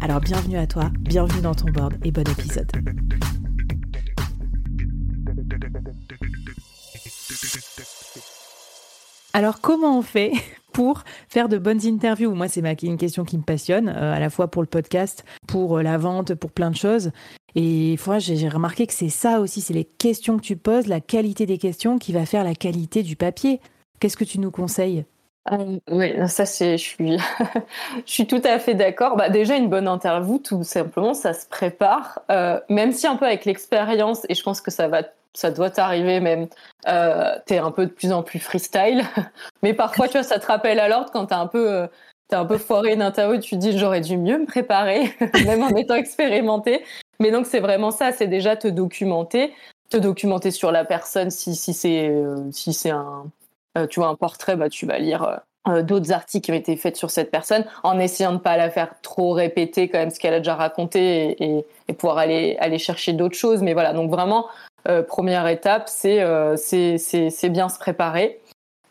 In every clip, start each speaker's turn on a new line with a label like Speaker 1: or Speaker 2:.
Speaker 1: Alors bienvenue à toi, bienvenue dans ton board et bon épisode. Alors comment on fait pour faire de bonnes interviews? Moi, c'est une question qui me passionne, euh, à la fois pour le podcast, pour euh, la vente, pour plein de choses. Et fois, j'ai remarqué que c'est ça aussi, c'est les questions que tu poses, la qualité des questions qui va faire la qualité du papier. Qu'est-ce que tu nous conseilles?
Speaker 2: Euh, oui, ça c'est, je suis, je suis tout à fait d'accord. Bah, déjà une bonne interview, tout simplement, ça se prépare, euh, même si un peu avec l'expérience, et je pense que ça va, ça doit t'arriver même. Euh, t'es un peu de plus en plus freestyle, mais parfois tu vois, ça te rappelle à l'ordre quand t'es un peu, euh, t'es un peu foiré une interview, tu te dis j'aurais dû mieux me préparer, même en étant expérimenté. Mais donc c'est vraiment ça, c'est déjà te documenter, te documenter sur la personne si si c'est euh, si c'est un tu vois un portrait, bah, tu vas lire euh, euh, d'autres articles qui ont été faits sur cette personne en essayant de ne pas la faire trop répéter quand même ce qu'elle a déjà raconté et, pouvoir aller, aller chercher d'autres choses. Mais voilà, donc vraiment, première étape, c'est c'est bien se préparer.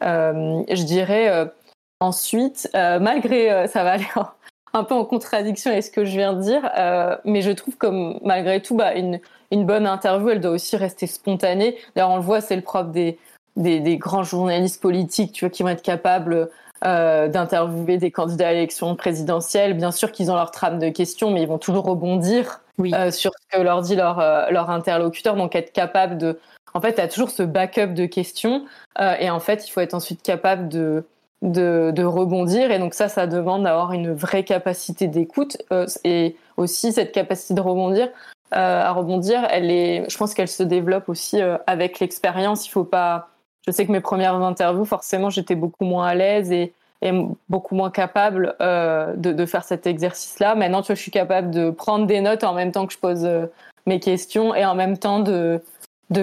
Speaker 2: je dirais ensuite, malgré, ça va aller un peu en contradiction avec ce que je viens de dire, mais je trouve comme malgré tout, bah, une, une bonne interview, elle doit aussi rester spontanée. D'ailleurs, on le voit, c'est le propre des, des, grands journalistes politiques, tu vois, qui vont être capables euh, d'interviewer des candidats à l'élection présidentielle. Bien sûr qu'ils ont leur trame de questions, mais ils vont toujours rebondir euh, sur ce que leur dit leur, euh, leur interlocuteur. Donc être capable de... En fait, tu as toujours ce backup de questions. et en fait, il faut être ensuite capable de, de, de rebondir. Et donc ça, ça demande d'avoir une vraie capacité d'écoute. et aussi, cette capacité de rebondir, à rebondir, elle est, je pense qu'elle se développe aussi avec l'expérience. Il faut pas je sais que mes premières interviews, forcément, j'étais beaucoup moins à l'aise et, beaucoup moins capable euh, de, faire cet exercice-là. Maintenant, je suis capable de prendre des notes en même temps que je pose euh, mes questions et en même temps de,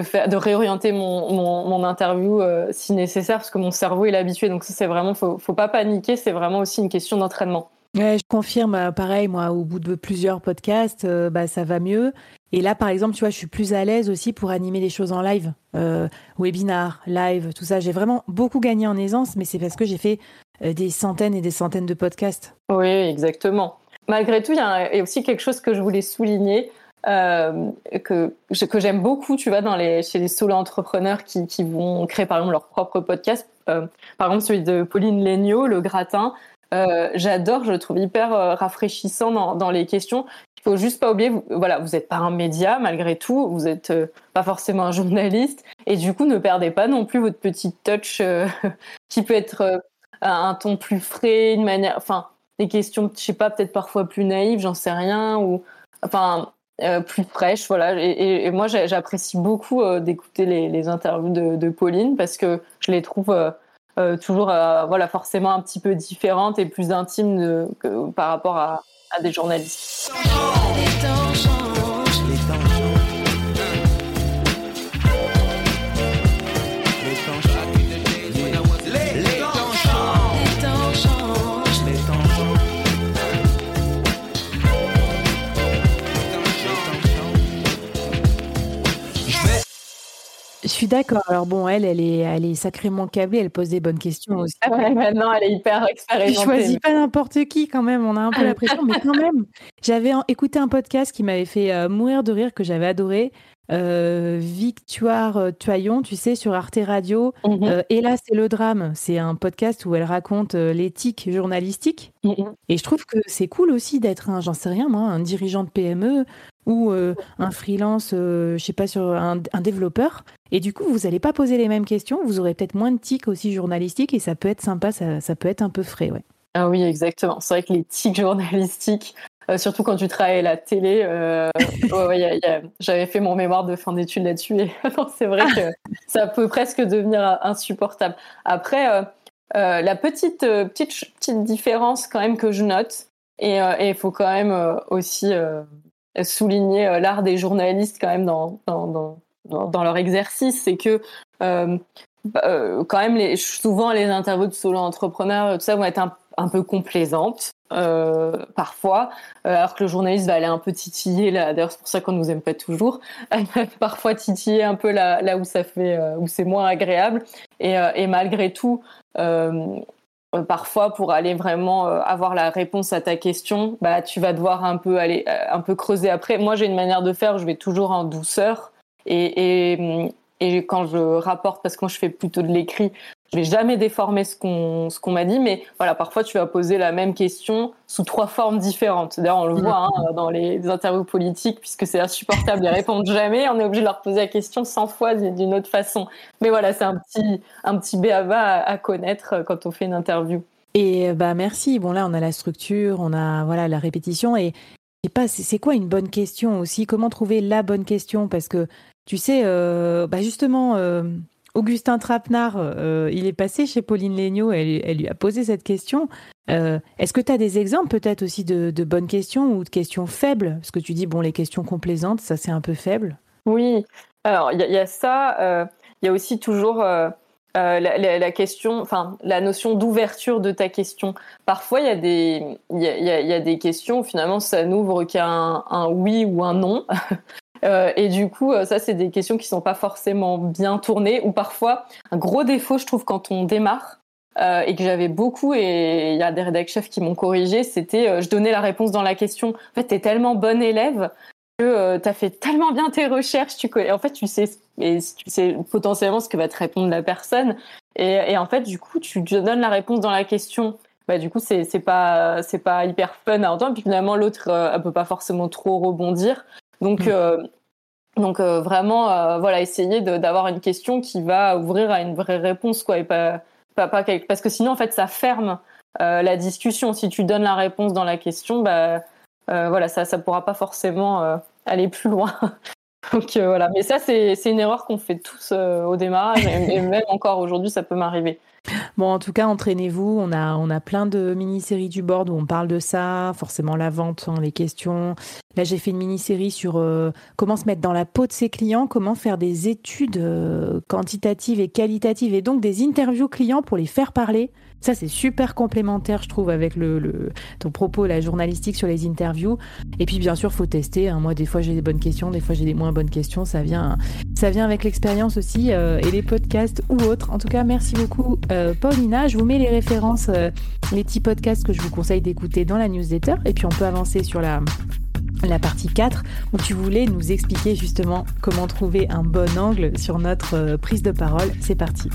Speaker 2: faire, de réorienter mon, mon, interview euh, si nécessaire, parce que mon cerveau est habitué. Donc ça, c'est vraiment, faut, faut pas paniquer, c'est vraiment aussi une question d'entraînement.
Speaker 1: Ouais, je confirme, pareil, moi, au bout de plusieurs podcasts, bah, ça va mieux. Et là, par exemple, tu vois, je suis plus à l'aise aussi pour animer les choses en live, euh, webinar, live, tout ça. J'ai vraiment beaucoup gagné en aisance, mais c'est parce que j'ai fait euh, des centaines et des centaines de podcasts.
Speaker 2: Oui, exactement. Malgré tout, il y, a aussi quelque chose que je voulais souligner. Euh, que, que j'aime beaucoup, tu vois, chez les solo entrepreneurs qui, vont créer par exemple leur propre podcast. Euh, par exemple, celui de Pauline Legnaud, Le Gratin. J'adore, je le trouve hyper rafraîchissant dans, dans les questions faut juste pas oublier, voilà, vous n'êtes pas un média malgré tout, vous n'êtes euh, pas forcément un journaliste, et du coup ne perdez pas non plus votre petite touch euh, qui peut être euh, un ton plus frais, une manière, enfin des questions, je sais pas, peut-être parfois plus naïves, j'en sais rien, ou enfin plus fraîches, voilà. Et, moi j'apprécie beaucoup d'écouter les, interviews de, Pauline parce que je les trouve toujours, voilà, forcément un petit peu différentes et plus intimes de, que, par rapport à des journalistes.
Speaker 1: D'accord. Alors bon, elle, elle est, elle est sacrément câblée. Elle pose des bonnes questions aussi.
Speaker 2: Ah ouais, maintenant, elle est hyper expérimentée.
Speaker 1: Je choisis pas n'importe qui quand même. On a un peu la pression, mais quand même. J'avais écouté un podcast qui m'avait fait euh, mourir de rire, que j'avais adoré. Euh, Victoire euh, Toyon, tu sais, sur Arte Radio. Mhm. Euh, et là, c'est le drame. C'est un podcast où elle raconte l'éthique journalistique. Mhm. Et je trouve que c'est cool aussi d'être un, j'en sais rien moi, un dirigeant de PME ou un freelance, je sais pas, sur un, développeur. Et du coup, vous n'allez pas poser les mêmes questions. Vous aurez peut-être moins de tics aussi journalistiques et ça peut être sympa, ça, ça peut être un peu frais, ouais.
Speaker 2: Ah oui, exactement. C'est vrai que les tics journalistiques, euh, surtout quand tu travailles à la télé. Euh, j'avais fait mon mémoire de fin d'études là-dessus et c'est vrai que ça peut presque devenir insupportable. Après, euh, la petite, petite, petite différence quand même que je note, et il faut quand même aussi souligner l'art des journalistes quand même dans, dans, dans, dans leur exercice, c'est que quand même les, souvent les interviews de solo entrepreneurs, tout ça vont être un, un peu complaisantes. Euh, parfois, euh, alors que le journaliste va aller un peu titiller là. D'ailleurs, c'est pour ça qu'on nous aime pas toujours. parfois titiller un peu là, là où ça fait, euh, où c'est moins agréable. Et, et malgré tout, parfois pour aller vraiment avoir la réponse à ta question, bah tu vas devoir un peu aller, un peu creuser après. Moi, j'ai une manière de faire. Je vais toujours en douceur. Et, et, et quand je rapporte, parce que moi je fais plutôt de l'écrit, je vais jamais déformer ce qu'on ce qu'on m'a dit, mais voilà, parfois tu vas poser la même question sous trois formes différentes. D'ailleurs, on le voit hein, dans les, interviews politiques, puisque c'est insupportable, ils répondent jamais. On est obligé de leur poser la question 100 fois d'une autre façon. Mais voilà, c'est un petit un petit béaba à, à connaître euh, quand on fait une interview.
Speaker 1: Et euh, bah merci. Bon là, on a la structure, on a voilà la répétition et pas, c'est quoi une bonne question aussi? Comment trouver la bonne question? Parce que tu sais, euh, bah justement, Augustin Trapenard, euh, il est passé chez Pauline Léniaud, elle, elle lui a posé cette question. Euh, est-ce que tu as des exemples peut-être aussi de, bonnes questions ou de questions faibles? Parce que tu dis, bon, les questions complaisantes, ça c'est un peu faible.
Speaker 2: Oui, alors il y, a ça, euh, il y a aussi toujours la, question, enfin la notion d'ouverture de ta question. Parfois, il y, a des, questions, finalement, ça n'ouvre qu'à un, oui ou un non. Euh, et du coup, euh, ça, c'est des questions qui sont pas forcément bien tournées ou parfois un gros défaut, je trouve, quand on démarre. Euh, et que j'avais beaucoup, et il y a des rédacteurs chefs qui m'ont corrigé, c'était je donnais la réponse dans la question. En fait, tu es tellement bon élève que tu as fait tellement bien tes recherches, tu en fait, tu sais, et tu sais potentiellement ce que va te répondre la personne. Et, en fait, du coup, tu donnes la réponse dans la question bah du coup c'est pas pas hyper fun à entendre puis finalement l'autre euh, peut pas forcément trop rebondir donc, mm. euh, donc euh, vraiment, euh, voilà, essayer d'avoir une question qui va ouvrir à une vraie réponse, quoi, et pas, pas, pas parce que sinon, en fait, ça ferme la discussion. Si tu donnes la réponse dans la question, bah, voilà, ça, ça pourra pas forcément aller plus loin. Donc voilà, mais ça c'est une erreur qu'on fait tous au démarrage et, même encore aujourd'hui ça peut m'arriver.
Speaker 1: Bon, en tout cas, entraînez-vous. On a, on a plein de mini-séries du board où on parle de ça, forcément la vente, hein, les questions. Là, j'ai fait une mini-série sur euh, comment se mettre dans la peau de ses clients, comment faire des études euh, quantitatives et qualitatives et donc des interviews clients pour les faire parler. Ça, c'est super complémentaire, je trouve, avec le, ton propos, la journalistique sur les interviews. Et puis, bien sûr, faut tester. Hein. Moi, des fois, j'ai des bonnes questions, des fois, j'ai des moins bonnes questions. Ça vient, ça vient avec l'expérience aussi euh, et les podcasts ou autres. En tout cas, merci beaucoup, euh, Paulina. Je vous mets les références, euh, les petits podcasts que je vous conseille d'écouter dans la newsletter. Et puis, on peut avancer sur la la partie 4 où tu voulais nous expliquer justement comment trouver un bon angle sur notre prise de parole. C'est parti.